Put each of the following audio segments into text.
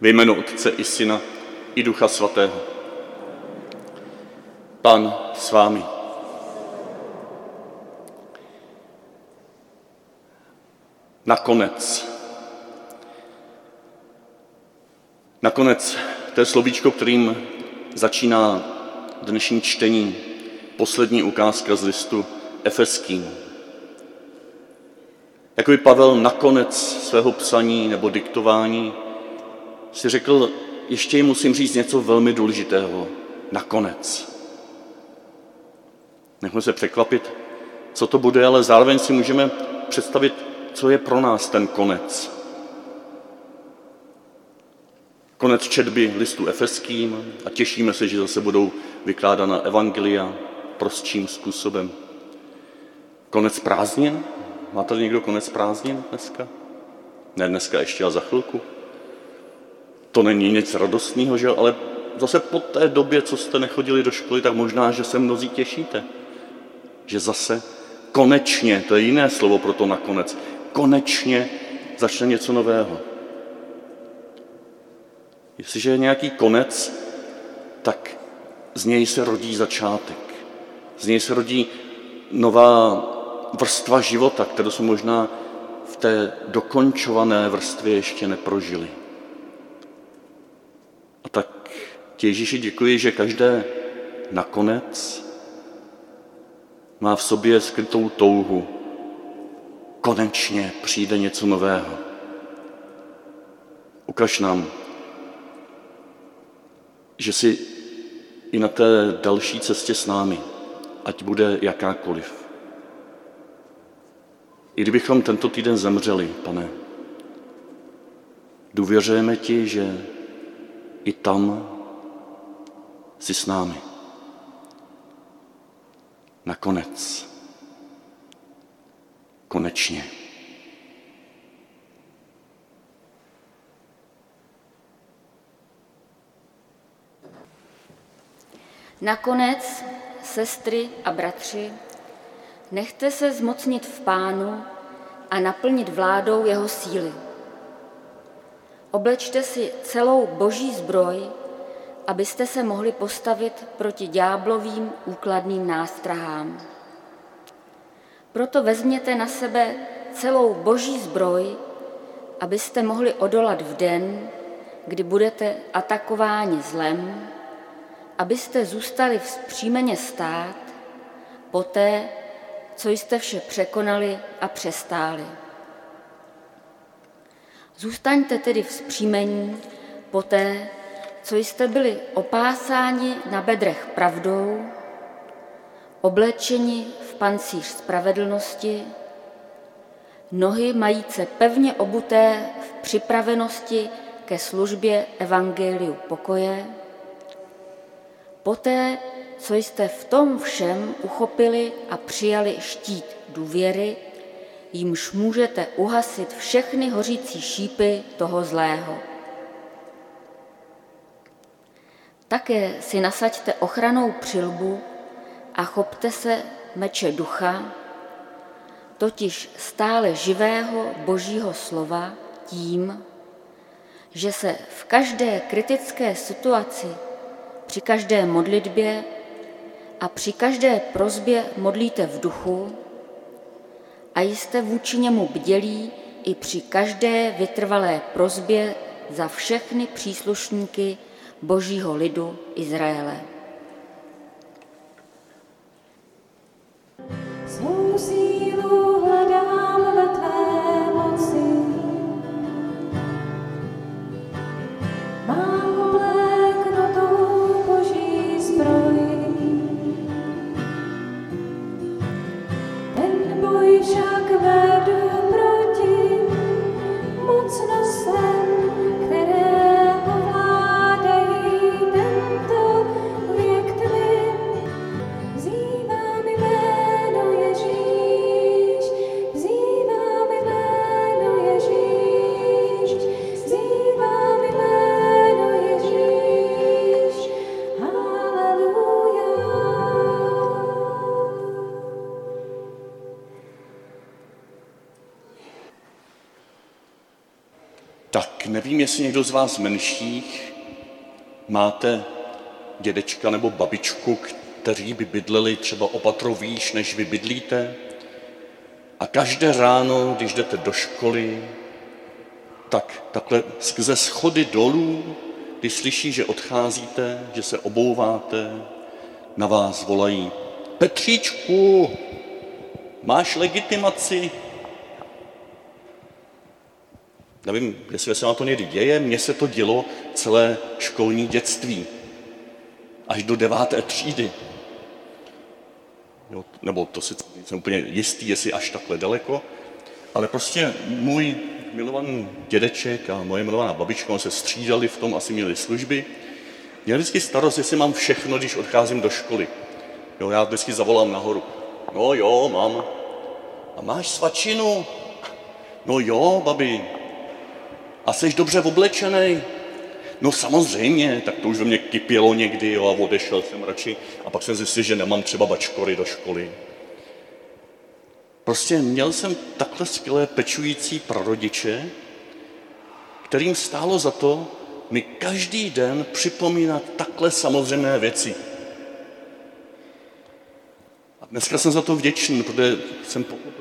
Ve jménu Otce i Syna i Ducha Svatého. Pan s vámi. Nakonec. Nakonec to je slovíčko, kterým začíná dnešní čtení, poslední ukázka z listu Efeským. Jakoby Pavel nakonec svého psaní nebo diktování si řekl, ještě jim musím říct něco velmi důležitého. Nakonec. Nechme se překvapit, co to bude, ale zároveň si můžeme představit, co je pro nás ten konec. Konec četby listu efeským a těšíme se, že zase budou vykládána evangelia prostším způsobem. Konec prázdnin? Má tady někdo konec prázdnin dneska? Ne dneska ještě, a za chvilku. To není nic radostného, že? ale zase po té době, co jste nechodili do školy, tak možná, že se mnozí těšíte. Že zase konečně, to je jiné slovo pro to nakonec, konečně začne něco nového. Jestliže je nějaký konec, tak z něj se rodí začátek. Z něj se rodí nová vrstva života, kterou jsme možná v té dokončované vrstvě ještě neprožili. A tak tě Ježíši děkuji, že každé nakonec má v sobě skrytou touhu. Konečně přijde něco nového. Ukaž nám, že jsi i na té další cestě s námi, ať bude jakákoliv. I kdybychom tento týden zemřeli, pane, důvěřujeme ti, že i tam jsi s námi. Nakonec. Konečně. Nakonec, sestry a bratři, nechte se zmocnit v pánu a naplnit vládou jeho síly. Oblečte si celou boží zbroj, abyste se mohli postavit proti ďáblovým úkladným nástrahám. Proto vezměte na sebe celou boží zbroj, abyste mohli odolat v den, kdy budete atakováni zlem, abyste zůstali vzpřímeně stát poté, co jste vše překonali a přestáli. Zůstaňte tedy vzpřímení poté, co jste byli opásáni na bedrech pravdou, oblečeni v pancíř spravedlnosti, nohy majíce pevně obuté v připravenosti ke službě Evangeliu pokoje, poté, co jste v tom všem uchopili a přijali štít důvěry, jímž můžete uhasit všechny hořící šípy toho zlého. Také si nasaďte ochranou přilbu a chopte se meče ducha, totiž stále živého božího slova tím, že se v každé kritické situaci, při každé modlitbě a při každé prozbě modlíte v duchu a jste vůči němu bdělí i při každé vytrvalé prozbě za všechny příslušníky božího lidu Izraele. Svou sílu hledám ve tvé moci, mám obléknutou boží zbroj. Ten boj však vedu proti mocnostem, nevím, jestli někdo z vás menších máte dědečka nebo babičku, kteří by bydleli třeba opatro výš, než vy bydlíte. A každé ráno, když jdete do školy, tak takhle skrze schody dolů, když slyší, že odcházíte, že se obouváte, na vás volají Petříčku, máš legitimaci? Nevím, jestli se vám to někdy děje, mně se to dělo celé školní dětství. Až do deváté třídy. Jo, nebo to si jsem úplně jistý, jestli až takhle daleko, ale prostě můj milovaný dědeček a moje milovaná babička se střídali v tom, asi měli služby. Měli vždycky starost, jestli mám všechno, když odcházím do školy. Jo, já vždycky zavolám nahoru. No jo, mám. A máš svačinu? No jo, babi. A jsi dobře oblečený? No samozřejmě, tak to už ve mě kypělo někdy jo, a odešel jsem radši. A pak jsem zjistil, že nemám třeba bačkory do školy. Prostě měl jsem takhle skvělé pečující prarodiče, kterým stálo za to mi každý den připomínat takhle samozřejmé věci. A dneska jsem za to vděčný, protože jsem pochopil,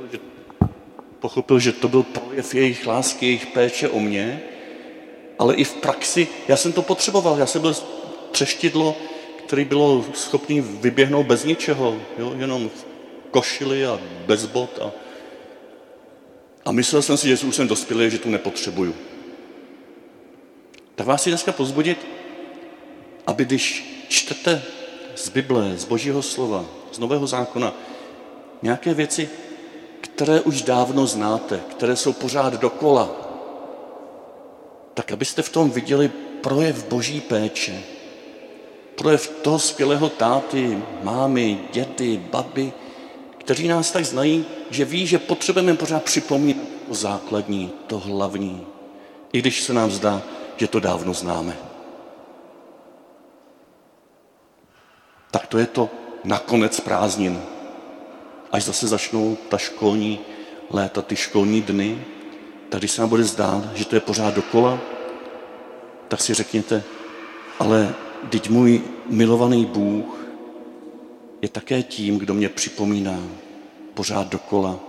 pochopil, že to byl projev jejich lásky, jejich péče o mě, ale i v praxi, já jsem to potřeboval, já jsem byl třeštidlo, který bylo schopný vyběhnout bez ničeho, jo, jenom v košili a bez bot. A, a myslel jsem si, že už jsem dospělý, že tu nepotřebuju. Tak vás si dneska pozbudit, aby když čtete z Bible, z Božího slova, z Nového zákona, nějaké věci, které už dávno znáte, které jsou pořád dokola, tak abyste v tom viděli projev Boží péče, projev toho skvělého táty, mámy, dědy, baby, kteří nás tak znají, že ví, že potřebujeme pořád připomínat to základní, to hlavní, i když se nám zdá, že to dávno známe. Tak to je to nakonec prázdnin. Až zase začnou ta školní léta, ty školní dny, tak když se nám bude zdát, že to je pořád dokola, tak si řekněte, ale teď můj milovaný Bůh je také tím, kdo mě připomíná pořád dokola.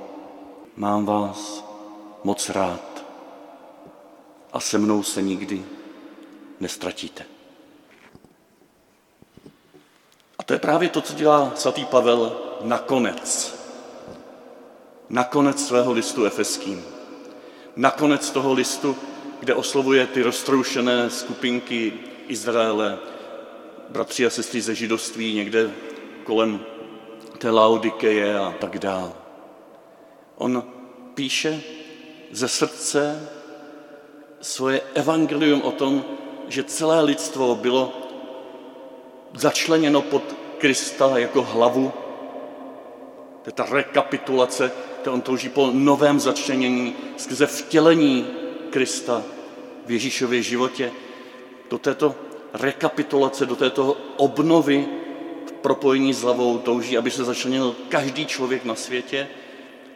Mám vás moc rád a se mnou se nikdy nestratíte. A to je právě to, co dělá svatý Pavel nakonec. Nakonec svého listu efeským. Nakonec toho listu, kde oslovuje ty roztroušené skupinky Izraele, bratři a sestry ze židovství někde kolem té Laodikeje a tak dále. On píše ze srdce svoje evangelium o tom, že celé lidstvo bylo začleněno pod Krista jako hlavu. To je ta rekapitulace, to on touží po novém začlenění skrze vtělení Krista v Ježíšově životě. Do této rekapitulace, do této obnovy propojení s hlavou touží, aby se začlenil každý člověk na světě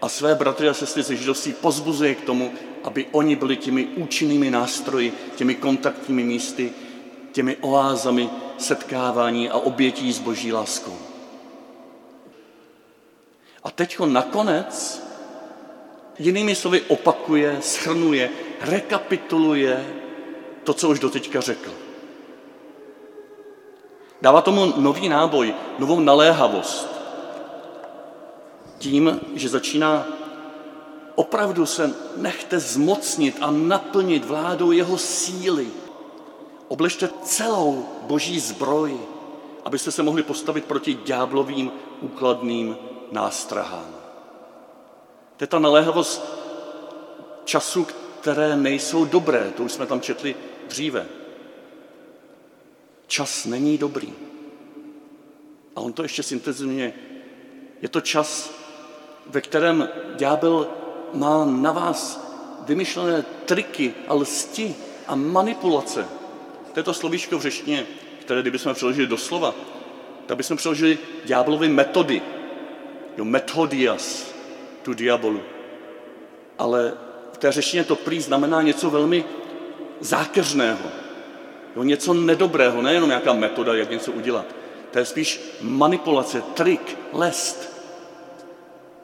a své bratry a sestry ze židovství pozbuzuje k tomu, aby oni byli těmi účinnými nástroji, těmi kontaktními místy, těmi oázami setkávání a obětí s boží láskou. A teď nakonec jinými slovy opakuje, schrnuje, rekapituluje to, co už doteďka řekl. Dává tomu nový náboj, novou naléhavost. Tím, že začíná opravdu se nechte zmocnit a naplnit vládou jeho síly. Obležte celou boží zbroj, abyste se mohli postavit proti ďáblovým úkladným nástrahám. To je ta naléhavost času, které nejsou dobré, to už jsme tam četli dříve. Čas není dobrý. A on to ještě zintenzivně. Je to čas, ve kterém ďábel má na vás vymyšlené triky a lsti a manipulace. To je to slovíčko v řečtině, které kdybychom přeložili do slova, tak bychom přeložili ďáblovi metody. Jo, metodias tu diabolu. Ale v té řečtině to prý znamená něco velmi zákeřného, jo, něco nedobrého, nejenom nějaká metoda, jak něco udělat. To je spíš manipulace, trik, lest.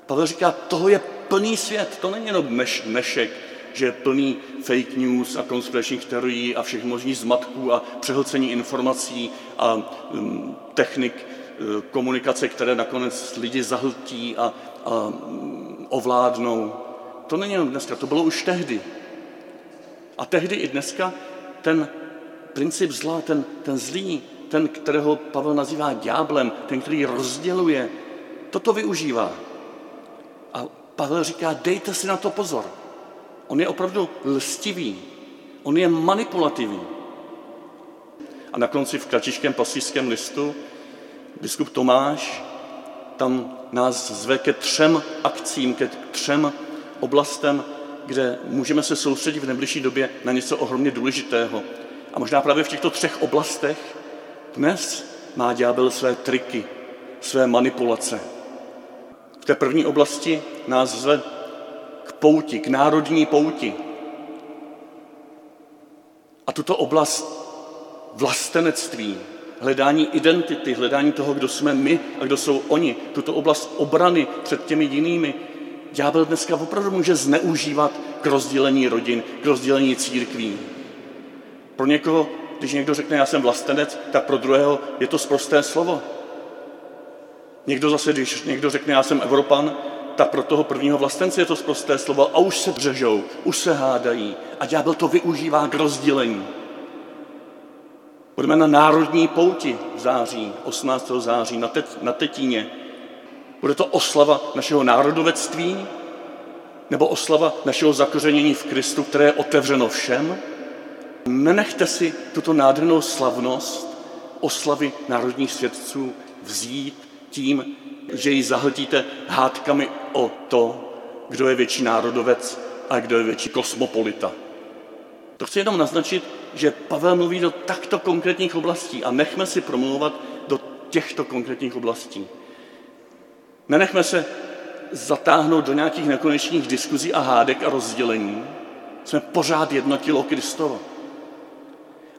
Pavel říká, toho je plný svět, to není jenom dneš, dnešek, že je plný fake news a konspiračních teorií a všech možných zmatků a přehlcení informací a um, technik komunikace, které nakonec lidi zahltí a, a um, ovládnou. To není jenom dneska, to bylo už tehdy. A tehdy i dneska ten princip zla, ten, ten zlý, ten, kterého Pavel nazývá ďáblem, ten, který rozděluje, toto využívá. A Pavel říká, dejte si na to pozor. On je opravdu lstivý, on je manipulativní. A na konci v kratičkém pasijském listu biskup Tomáš tam nás zve ke třem akcím, ke třem oblastem, kde můžeme se soustředit v nejbližší době na něco ohromně důležitého. A možná právě v těchto třech oblastech dnes má ďábel své triky, své manipulace. V té první oblasti nás zve k pouti, k národní pouti. A tuto oblast vlastenectví, hledání identity, hledání toho, kdo jsme my a kdo jsou oni, tuto oblast obrany před těmi jinými, ďábel dneska opravdu může zneužívat k rozdělení rodin, k rozdělení církví. Pro někoho, když někdo řekne, já jsem vlastenec, tak pro druhého je to zprosté slovo. Někdo zase, když někdo řekne, já jsem Evropan, tak pro toho prvního vlastence je to zprosté slovo a už se břežou, už se hádají a ďábel to využívá k rozdělení. Budeme na národní pouti v září, 18. září, na, tet, na Tetíně. Bude to oslava našeho národovectví nebo oslava našeho zakořenění v Kristu, které je otevřeno všem? Nenechte si tuto nádhernou slavnost oslavy národních svědců vzít tím, že ji zahltíte hádkami o to, kdo je větší národovec a kdo je větší kosmopolita. To chci jenom naznačit, že Pavel mluví do takto konkrétních oblastí a nechme si promluvat do těchto konkrétních oblastí. Nenechme se zatáhnout do nějakých nekonečných diskuzí a hádek a rozdělení. Jsme pořád jedno tělo Kristovo.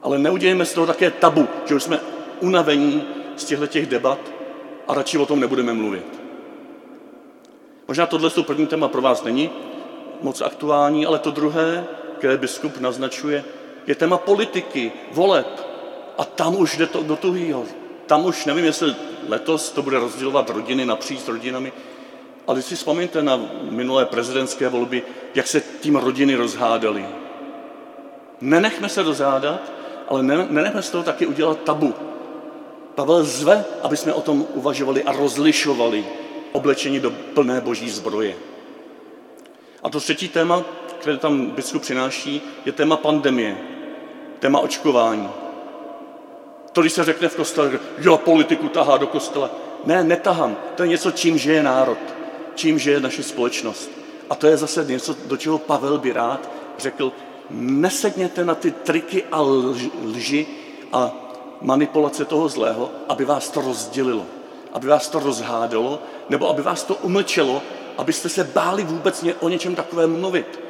Ale neudělejme z toho také tabu, že už jsme unavení z těchto těch debat a radši o tom nebudeme mluvit. Možná tohle to první téma pro vás není moc aktuální, ale to druhé, které biskup naznačuje, je téma politiky, voleb. A tam už jde to do tuhýho. Tam už nevím, jestli letos to bude rozdělovat rodiny napříč rodinami, ale si vzpomeňte na minulé prezidentské volby, jak se tím rodiny rozhádaly. Nenechme se rozhádat, ale nenechme z toho taky udělat tabu. Pavel zve, aby jsme o tom uvažovali a rozlišovali oblečení do plné boží zbroje. A to třetí téma, které tam biskup přináší, je téma pandemie, téma očkování. To, když se řekne v kostele, jo, politiku tahá do kostela. Ne, netahám. To je něco, čím žije národ, čím žije naše společnost. A to je zase něco, do čeho Pavel by rád řekl, nesedněte na ty triky a lži a manipulace toho zlého, aby vás to rozdělilo, aby vás to rozhádalo, nebo aby vás to umlčelo, abyste se báli vůbec o něčem takovém mluvit.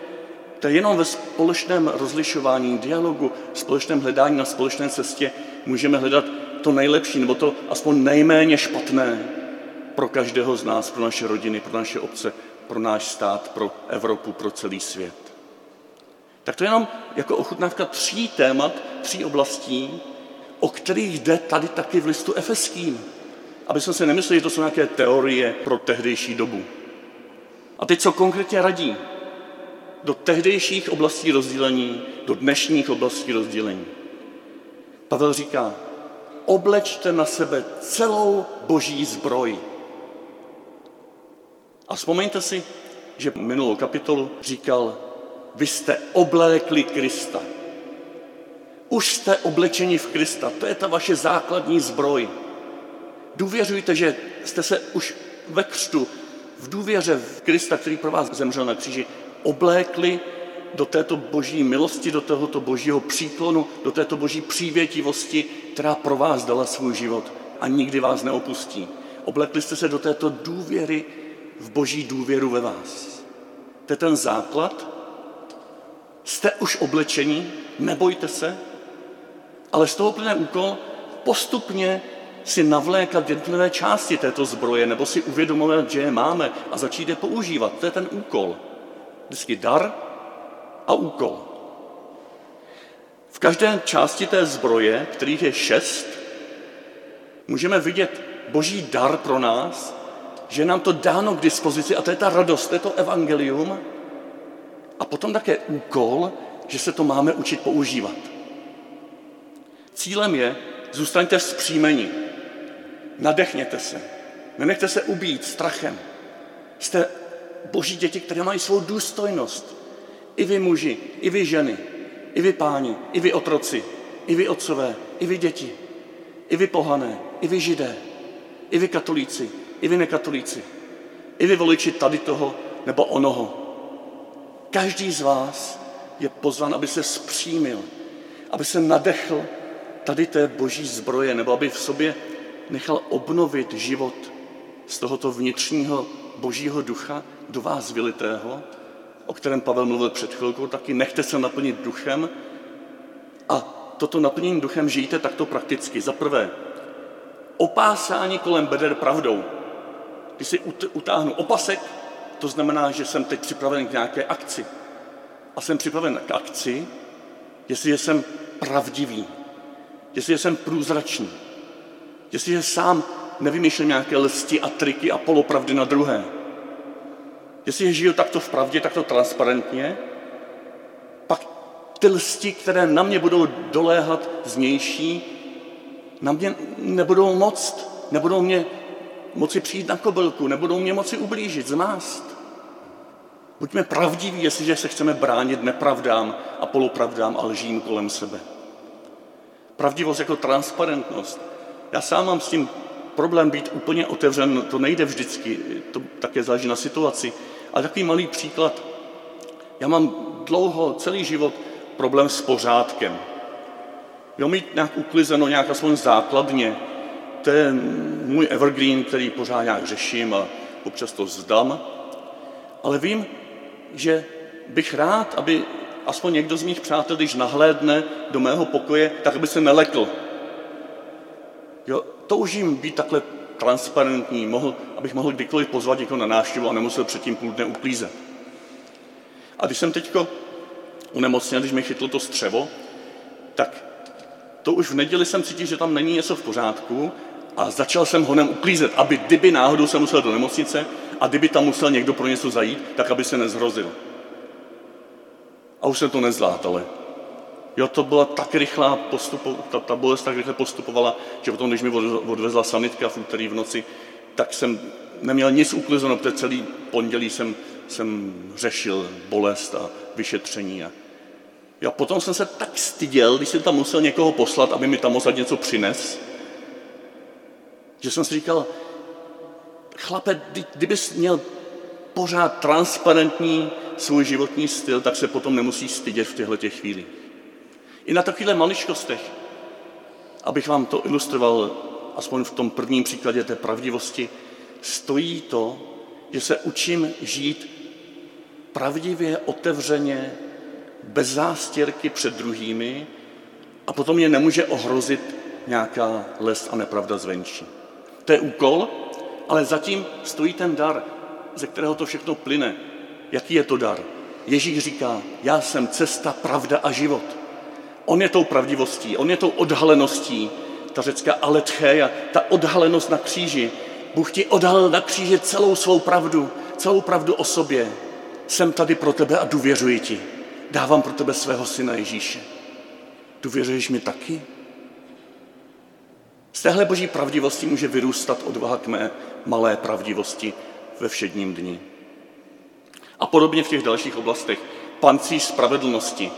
To je jenom ve společném rozlišování, dialogu, společném hledání na společné cestě můžeme hledat to nejlepší, nebo to aspoň nejméně špatné pro každého z nás, pro naše rodiny, pro naše obce, pro náš stát, pro Evropu, pro celý svět. Tak to je jenom jako ochutnávka tří témat, tří oblastí, o kterých jde tady taky v listu efeským. Aby jsme se nemysleli, že to jsou nějaké teorie pro tehdejší dobu. A teď co konkrétně radí? Do tehdejších oblastí rozdělení, do dnešních oblastí rozdělení. Pavel říká, oblečte na sebe celou boží zbroj. A vzpomeňte si, že minulou kapitolu říkal, vy jste oblékli Krista. Už jste oblečeni v Krista, to je ta vaše základní zbroj. Důvěřujte, že jste se už ve křtu, v důvěře v Krista, který pro vás zemřel na kříži, oblékli do této boží milosti, do tohoto božího příklonu, do této boží přívětivosti, která pro vás dala svůj život a nikdy vás neopustí. Oblekli jste se do této důvěry v boží důvěru ve vás. To je ten základ, Jste už oblečení, nebojte se, ale z toho plyne úkol postupně si navlékat jednotlivé části této zbroje, nebo si uvědomovat, že je máme a začít je používat. To je ten úkol. Vždycky dar a úkol. V každé části té zbroje, kterých je šest, můžeme vidět boží dar pro nás, že nám to dáno k dispozici a to je ta radost, to je to evangelium. A potom také úkol, že se to máme učit používat. Cílem je, zůstaňte vzpřímení, nadechněte se, nenechte se ubít strachem. Jste boží děti, které mají svou důstojnost. I vy muži, i vy ženy, i vy páni, i vy otroci, i vy otcové, i vy děti, i vy pohané, i vy židé, i vy katolíci, i vy nekatolíci, i vy voliči tady toho nebo onoho. Každý z vás je pozvan, aby se zpřímil, aby se nadechl tady té boží zbroje, nebo aby v sobě nechal obnovit život z tohoto vnitřního božího ducha do vás vylitého, o kterém Pavel mluvil před chvilkou, taky nechte se naplnit duchem a toto naplnění duchem žijte takto prakticky. Za prvé, opásání kolem beder pravdou. Když si utáhnu opasek, to znamená, že jsem teď připraven k nějaké akci. A jsem připraven k akci, jestliže jsem pravdivý, jestliže jsem průzračný, jestliže sám nevymýšlím nějaké lsti a triky a polopravdy na druhé. Jestliže žiju takto v pravdě, takto transparentně, pak ty lsti, které na mě budou doléhat znější, na mě nebudou moct, nebudou mě moci přijít na kobylku, nebudou mě moci ublížit, zmást. Buďme pravdiví, jestliže se chceme bránit nepravdám a polopravdám a lžím kolem sebe. Pravdivost jako transparentnost. Já sám mám s tím problém být úplně otevřen, to nejde vždycky, to také záleží na situaci. Ale takový malý příklad. Já mám dlouho, celý život problém s pořádkem. Jo, mít nějak uklizeno, nějak aspoň základně, to je můj evergreen, který pořád nějak řeším a občas to zdám. Ale vím, že bych rád, aby aspoň někdo z mých přátel, když nahlédne do mého pokoje, tak aby se nelekl. Jo, toužím být takhle transparentní, mohl, abych mohl kdykoliv pozvat někoho na návštěvu a nemusel předtím půl dne uklízet. A když jsem teďko unemocněl, když mi chytlo to střevo, tak to už v neděli jsem cítil, že tam není něco v pořádku a začal jsem honem uklízet, aby kdyby náhodou jsem musel do nemocnice a kdyby tam musel někdo pro něco zajít, tak aby se nezhrozil. A už jsem to nezvládl, ale jo, to byla tak rychlá postupo, ta, ta bolest tak rychle postupovala, že potom, když mi odvezla sanitka v úterý v noci, tak jsem neměl nic uklizeno, protože celý pondělí jsem, jsem řešil bolest a vyšetření. A já potom jsem se tak styděl, když jsem tam musel někoho poslat, aby mi tam mohl něco přines, že jsem si říkal, chlape, kdybys měl pořád transparentní svůj životní styl, tak se potom nemusí stydět v těchto těch chvílích. I na takovýchhle maličkostech, abych vám to ilustroval, aspoň v tom prvním příkladě té pravdivosti, stojí to, že se učím žít pravdivě, otevřeně, bez zástěrky před druhými a potom mě nemůže ohrozit nějaká les a nepravda zvenčí. To je úkol, ale zatím stojí ten dar, ze kterého to všechno plyne. Jaký je to dar? Ježíš říká, já jsem cesta, pravda a život. On je tou pravdivostí, on je tou odhaleností, ta řecká aletcheja, ta odhalenost na kříži. Bůh ti odhalil na kříži celou svou pravdu, celou pravdu o sobě. Jsem tady pro tebe a důvěřuji ti. Dávám pro tebe svého syna Ježíše. Důvěřuješ mi taky? Z téhle boží pravdivosti může vyrůstat odvaha k mé malé pravdivosti ve všedním dni. A podobně v těch dalších oblastech. Pancíř spravedlnosti.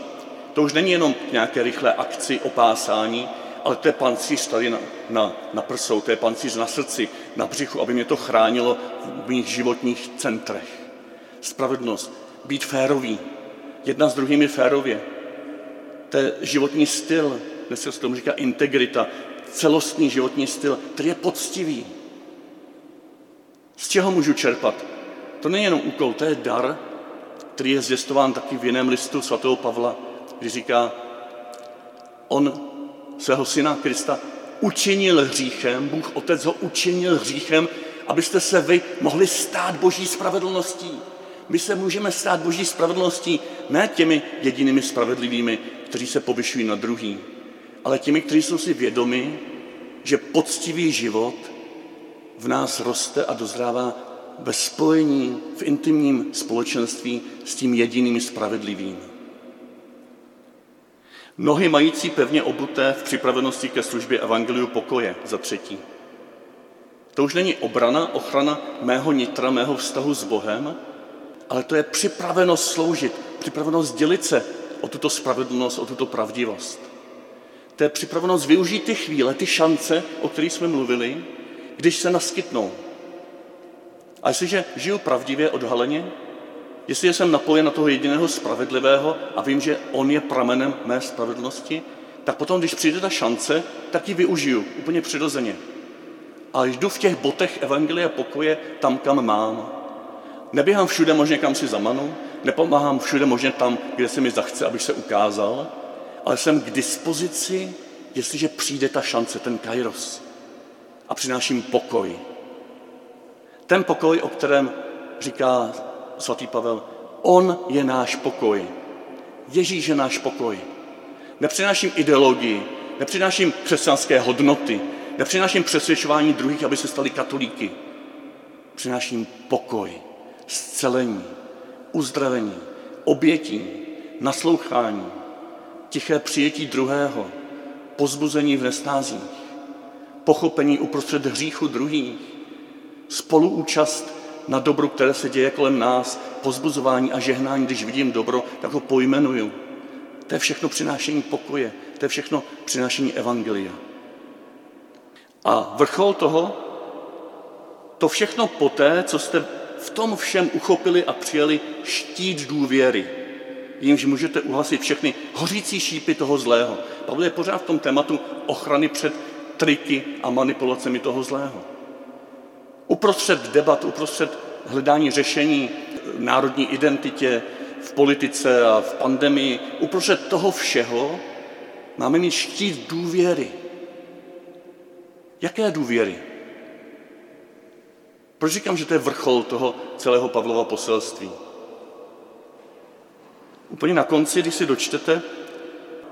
To už není jenom nějaké rychlé akci opásání, ale to je pancíř tady na, na, na prsou, to je pancíř na srdci, na břichu, aby mě to chránilo v mých životních centrech. Spravedlnost, být férový, jedna s druhými férově. To je životní styl, dnes se tomu říká integrita, celostní životní styl, který je poctivý. Z čeho můžu čerpat? To není jenom úkol, to je dar, který je zvěstován taky v jiném listu svatého Pavla, kdy říká, on svého syna Krista učinil hříchem, Bůh Otec ho učinil hříchem, abyste se vy mohli stát boží spravedlností. My se můžeme stát boží spravedlností ne těmi jedinými spravedlivými, kteří se povyšují na druhý, ale těmi, kteří jsou si vědomi, že poctivý život v nás roste a dozrává ve spojení, v intimním společenství s tím jediným spravedlivým. Nohy mající pevně obuté v připravenosti ke službě evangeliu pokoje za třetí. To už není obrana, ochrana mého nitra, mého vztahu s Bohem, ale to je připravenost sloužit, připravenost dělit se o tuto spravedlnost, o tuto pravdivost. To je připravenost využít ty chvíle, ty šance, o kterých jsme mluvili, když se naskytnou. A jestliže žiju pravdivě odhaleně, jestli jsem napojen na toho jediného spravedlivého a vím, že on je pramenem mé spravedlnosti, tak potom, když přijde ta šance, tak ji využiju úplně přirozeně. A jdu v těch botech Evangelia pokoje tam, kam mám. Neběhám všude možně, kam si zamanu, nepomáhám všude možně tam, kde se mi zachce, abych se ukázal, ale jsem k dispozici, jestliže přijde ta šance, ten kairos. A přináším pokoj. Ten pokoj, o kterém říká svatý Pavel, on je náš pokoj. Ježíš je náš pokoj. Nepřináším ideologii, nepřináším křesťanské hodnoty, nepřináším přesvědčování druhých, aby se stali katolíky. Přináším pokoj, zcelení, uzdravení, obětí, naslouchání, tiché přijetí druhého, pozbuzení v nesnázích, pochopení uprostřed hříchu druhých, spoluúčast na dobru, které se děje kolem nás, pozbuzování a žehnání, když vidím dobro, tak ho pojmenuju. To je všechno přinášení pokoje, to je všechno přinášení evangelia. A vrchol toho, to všechno poté, co jste v tom všem uchopili a přijeli štít důvěry, jímž můžete uhasit všechny hořící šípy toho zlého. Pavel je pořád v tom tématu ochrany před triky a manipulacemi toho zlého. Uprostřed debat, uprostřed hledání řešení národní identitě, v politice a v pandemii, uprostřed toho všeho máme mít štít důvěry. Jaké důvěry? Proč říkám, že to je vrchol toho celého Pavlova poselství? Úplně na konci, když si dočtete,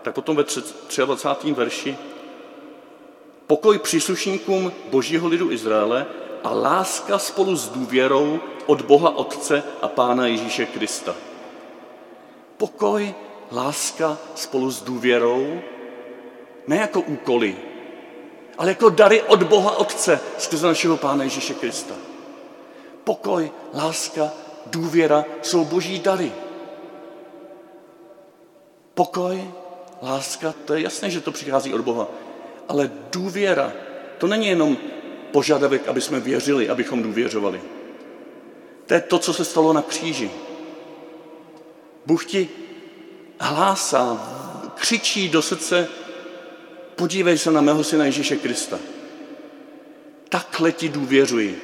tak potom ve 23. verši pokoj příslušníkům božího lidu Izraele a láska spolu s důvěrou od Boha Otce a Pána Ježíše Krista. Pokoj, láska spolu s důvěrou, ne jako úkoly, ale jako dary od Boha Otce skrze našeho Pána Ježíše Krista. Pokoj, láska, důvěra jsou boží dary. Pokoj, láska, to je jasné, že to přichází od Boha, ale důvěra, to není jenom požadavek, aby jsme věřili, abychom důvěřovali. To je to, co se stalo na kříži. Bůh ti hlásá, křičí do srdce, podívej se na mého syna Ježíše Krista. Takhle ti důvěřuji.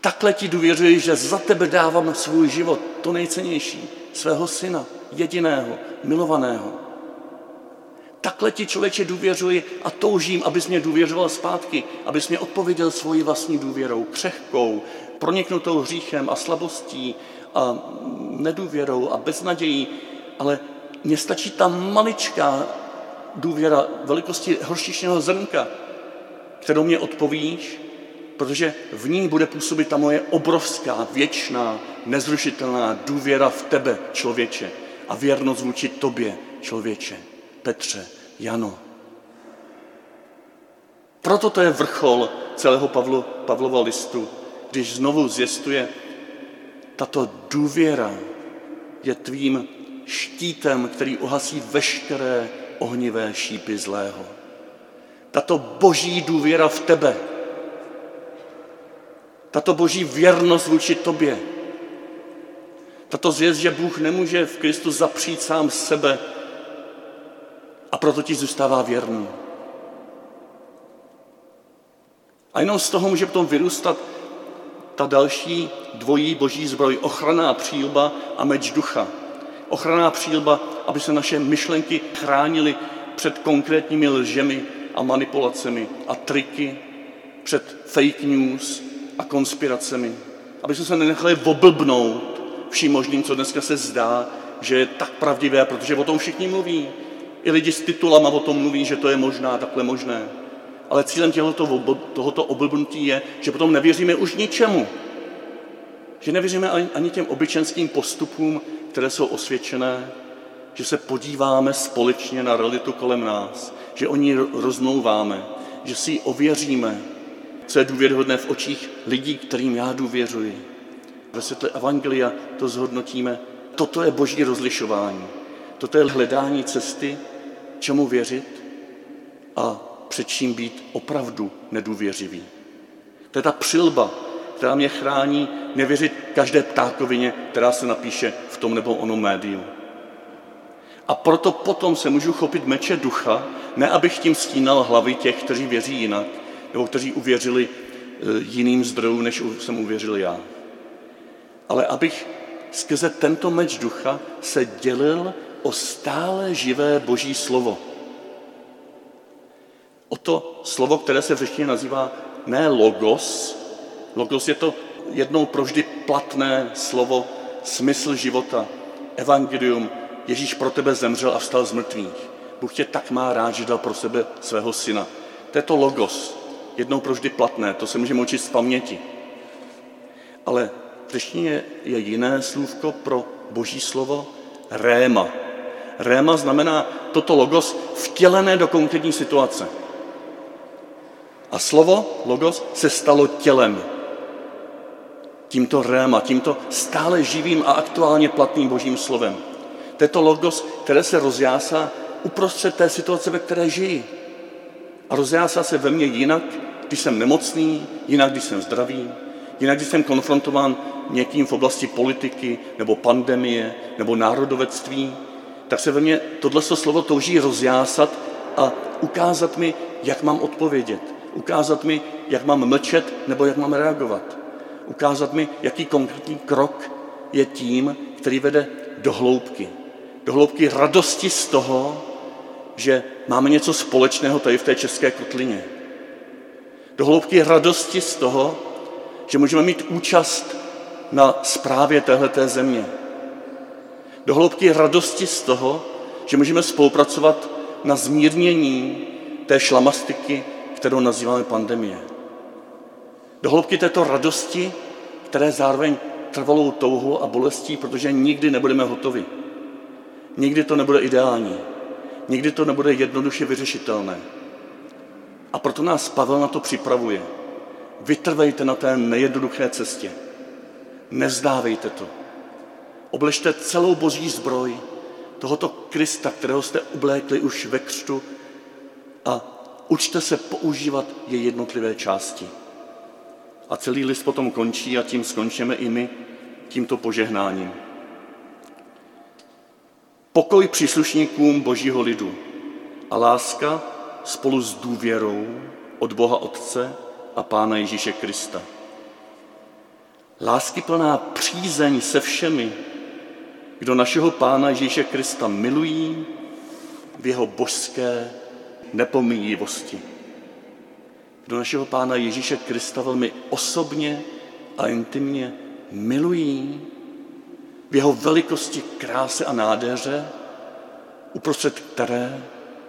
Takhle ti důvěřuji, že za tebe dávám svůj život, to nejcennější, svého syna, jediného, milovaného. Takhle ti člověče důvěřuji a toužím, abys mě důvěřoval zpátky, abys mě odpověděl svojí vlastní důvěrou, křehkou, proniknutou hříchem a slabostí a nedůvěrou a beznadějí, ale mně stačí ta maličká důvěra velikosti horšičného zrnka, kterou mě odpovíš, protože v ní bude působit ta moje obrovská, věčná, nezrušitelná důvěra v tebe, člověče, a věrnost vůči tobě, člověče, Petře, Jano. Proto to je vrchol celého Pavlu, Pavlova listu, když znovu zjistuje, tato důvěra je tvým štítem, který uhasí veškeré ohnivé šípy zlého. Tato boží důvěra v tebe, tato boží věrnost vůči tobě, tato zvěst, že Bůh nemůže v Kristu zapřít sám sebe a proto ti zůstává věrný. A jenom z toho může potom vyrůstat ta další dvojí boží zbroj, ochranná přílba a meč ducha. Ochranná přílba, aby se naše myšlenky chránily před konkrétními lžemi a manipulacemi a triky, před fake news a konspiracemi. Aby jsme se nenechali oblbnout vším možným, co dneska se zdá, že je tak pravdivé, protože o tom všichni mluví. I lidi s titulama o tom mluví, že to je možná, takhle možné. Ale cílem tohoto, tohoto oblbnutí je, že potom nevěříme už ničemu. Že nevěříme ani těm obyčenským postupům, které jsou osvědčené, že se podíváme společně na realitu kolem nás, že o ní rozmlouváme, že si ji ověříme, co je důvěryhodné v očích lidí, kterým já důvěřuji. Ve světle Evangelia to zhodnotíme. Toto je boží rozlišování. Toto je hledání cesty, čemu věřit a před čím být opravdu nedůvěřivý. To je ta přilba, která mě chrání nevěřit každé ptákovině, která se napíše v tom nebo onom médiu. A proto potom se můžu chopit meče ducha, ne abych tím stínal hlavy těch, kteří věří jinak, nebo kteří uvěřili e, jiným zdrojům, než jsem uvěřil já. Ale abych skrze tento meč ducha se dělil o stále živé boží slovo. O to slovo, které se v řečtině nazývá ne logos, logos je to jednou provždy platné slovo, smysl života, evangelium, Ježíš pro tebe zemřel a vstal z mrtvých. Bůh tě tak má rád, že dal pro sebe svého syna. To je to logos, jednou provždy platné, to se můžeme učit z paměti. Ale v řečtině je jiné slůvko pro boží slovo réma. Réma znamená toto logos vtělené do konkrétní situace. A slovo logos se stalo tělem. Tímto réma, tímto stále živým a aktuálně platným božím slovem. To je to logos, které se rozjásá uprostřed té situace, ve které žijí. A rozjásá se ve mně jinak, když jsem nemocný, jinak, když jsem zdravý, jinak, když jsem konfrontován někým v oblasti politiky, nebo pandemie, nebo národovectví, tak se ve mně tohle slovo touží rozjásat a ukázat mi, jak mám odpovědět. Ukázat mi, jak mám mlčet, nebo jak mám reagovat. Ukázat mi, jaký konkrétní krok je tím, který vede do hloubky. Do hloubky radosti z toho, že máme něco společného tady v té české kotlině. Do hloubky radosti z toho, že můžeme mít účast na správě téhleté země. Do hloubky radosti z toho, že můžeme spolupracovat na zmírnění té šlamastiky, kterou nazýváme pandemie. Do hloubky této radosti, které zároveň trvalou touhu a bolestí, protože nikdy nebudeme hotovi. Nikdy to nebude ideální. Nikdy to nebude jednoduše vyřešitelné. A proto nás Pavel na to připravuje. Vytrvejte na té nejednoduché cestě. Nezdávejte to. Obležte celou boží zbroj tohoto Krista, kterého jste oblékli už ve křtu a učte se používat je jednotlivé části. A celý list potom končí a tím skončíme i my tímto požehnáním. Pokoj příslušníkům božího lidu a láska spolu s důvěrou od Boha Otce a Pána Ježíše Krista. Láskyplná přízeň se všemi, kdo našeho Pána Ježíše Krista milují v jeho božské nepomíjivosti. Kdo našeho Pána Ježíše Krista velmi osobně a intimně milují v jeho velikosti, kráse a nádheře, uprostřed které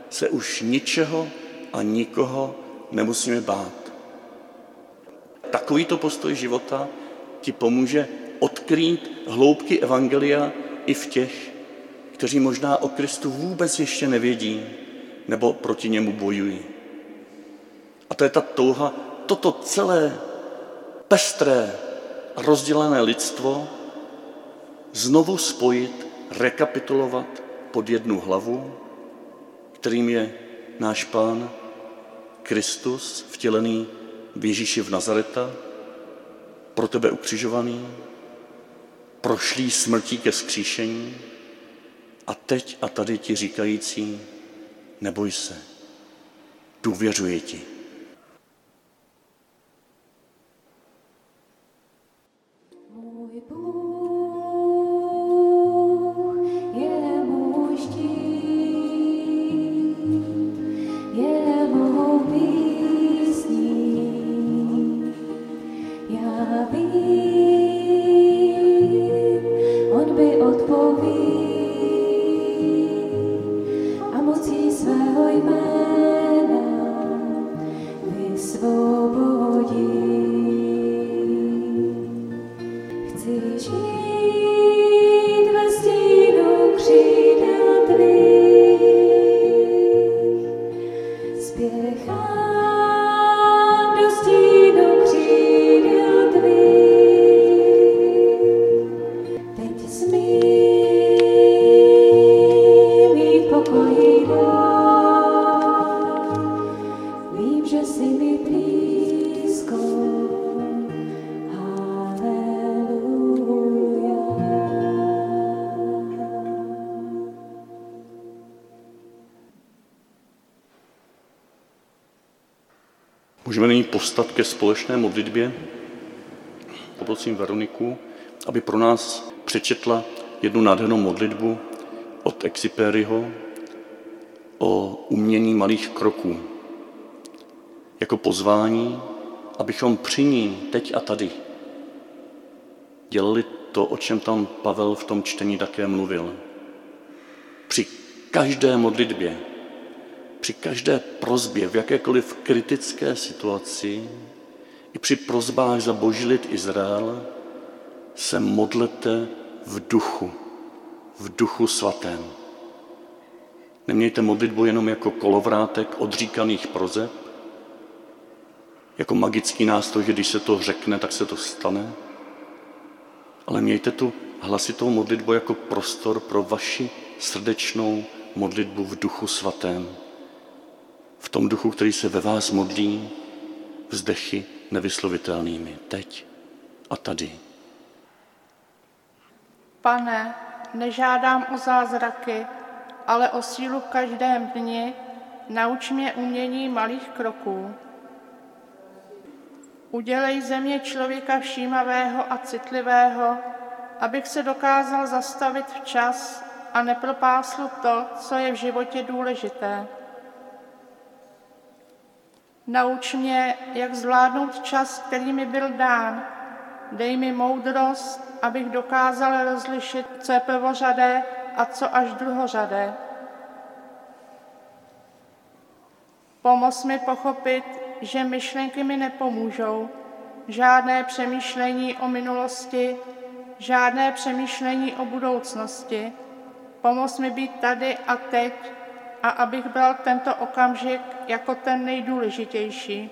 se už ničeho a nikoho nemusíme bát. Takovýto postoj života ti pomůže odkrýt hloubky Evangelia i v těch, kteří možná o Kristu vůbec ještě nevědí nebo proti němu bojují. A to je ta touha, toto celé pestré a rozdělené lidstvo znovu spojit, rekapitulovat pod jednu hlavu, kterým je náš Pán Kristus, vtělený v Ježíši v Nazareta, pro tebe ukřižovaný, prošlý smrtí ke skříšení a teď a tady ti říkající, neboj se, důvěřuji ti. свободі. Postat ke společné modlitbě. Poprosím Veroniku, aby pro nás přečetla jednu nádhernou modlitbu od Exipériho o umění malých kroků. Jako pozvání, abychom při ní teď a tady dělali to, o čem tam Pavel v tom čtení také mluvil. Při každé modlitbě, při každé prozbě, v jakékoliv kritické situaci, i při prozbách za boží lid Izrael, se modlete v duchu, v duchu svatém. Nemějte modlitbu jenom jako kolovrátek odříkaných prozeb, jako magický nástroj, že když se to řekne, tak se to stane, ale mějte tu hlasitou modlitbu jako prostor pro vaši srdečnou modlitbu v duchu svatém. V tom duchu, který se ve vás modlí vzdechy nevyslovitelnými. Teď a tady. Pane, nežádám o zázraky, ale o sílu v každém dni, nauč mě umění malých kroků. Udělej země člověka všímavého a citlivého, abych se dokázal zastavit včas a nepropásl to, co je v životě důležité. Nauč mě, jak zvládnout čas, který mi byl dán. Dej mi moudrost, abych dokázal rozlišit, co je prvořadé a co až druhořadé. Pomoz mi pochopit, že myšlenky mi nepomůžou, žádné přemýšlení o minulosti, žádné přemýšlení o budoucnosti. Pomoz mi být tady a teď a abych bral tento okamžik jako ten nejdůležitější.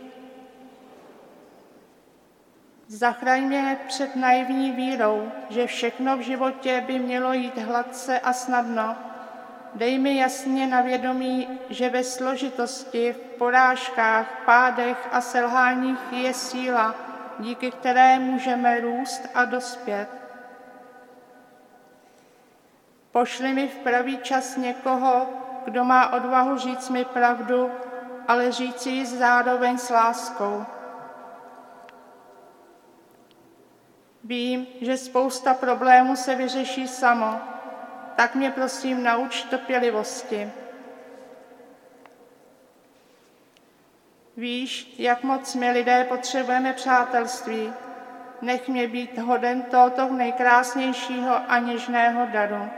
Zachraň mě před naivní vírou, že všechno v životě by mělo jít hladce a snadno. Dej mi jasně na vědomí, že ve složitosti, v porážkách, pádech a selháních je síla, díky které můžeme růst a dospět. Pošli mi v pravý čas někoho, kdo má odvahu říct mi pravdu, ale říci ji zároveň s láskou. Vím, že spousta problémů se vyřeší samo, tak mě prosím nauč trpělivosti. Víš, jak moc my lidé potřebujeme přátelství. Nech mě být hoden tohoto nejkrásnějšího a něžného daru.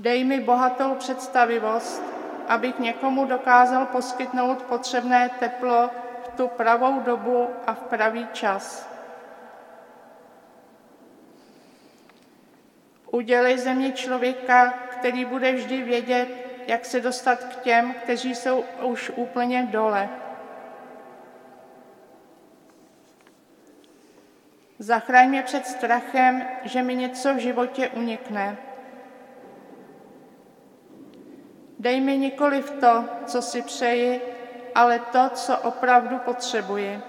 Dej mi bohatou představivost, abych někomu dokázal poskytnout potřebné teplo v tu pravou dobu a v pravý čas. Udělej ze mě člověka, který bude vždy vědět, jak se dostat k těm, kteří jsou už úplně dole. Zachraň mě před strachem, že mi něco v životě unikne. Dej mi nikoli v to, co si přeji, ale to, co opravdu potřebuji.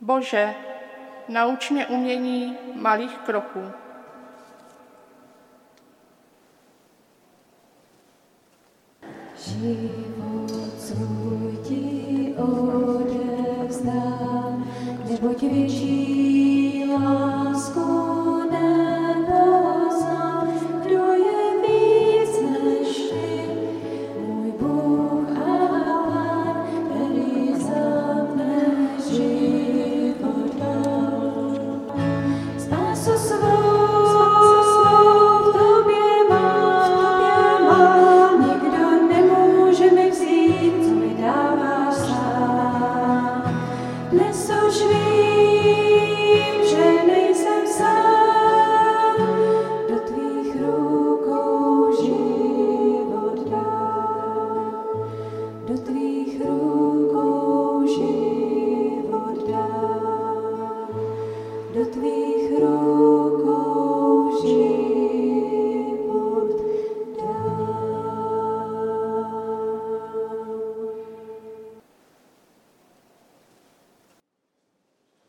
Bože, nauč mě umění malých kroků. Život svůj ti odevzdám, neboť větší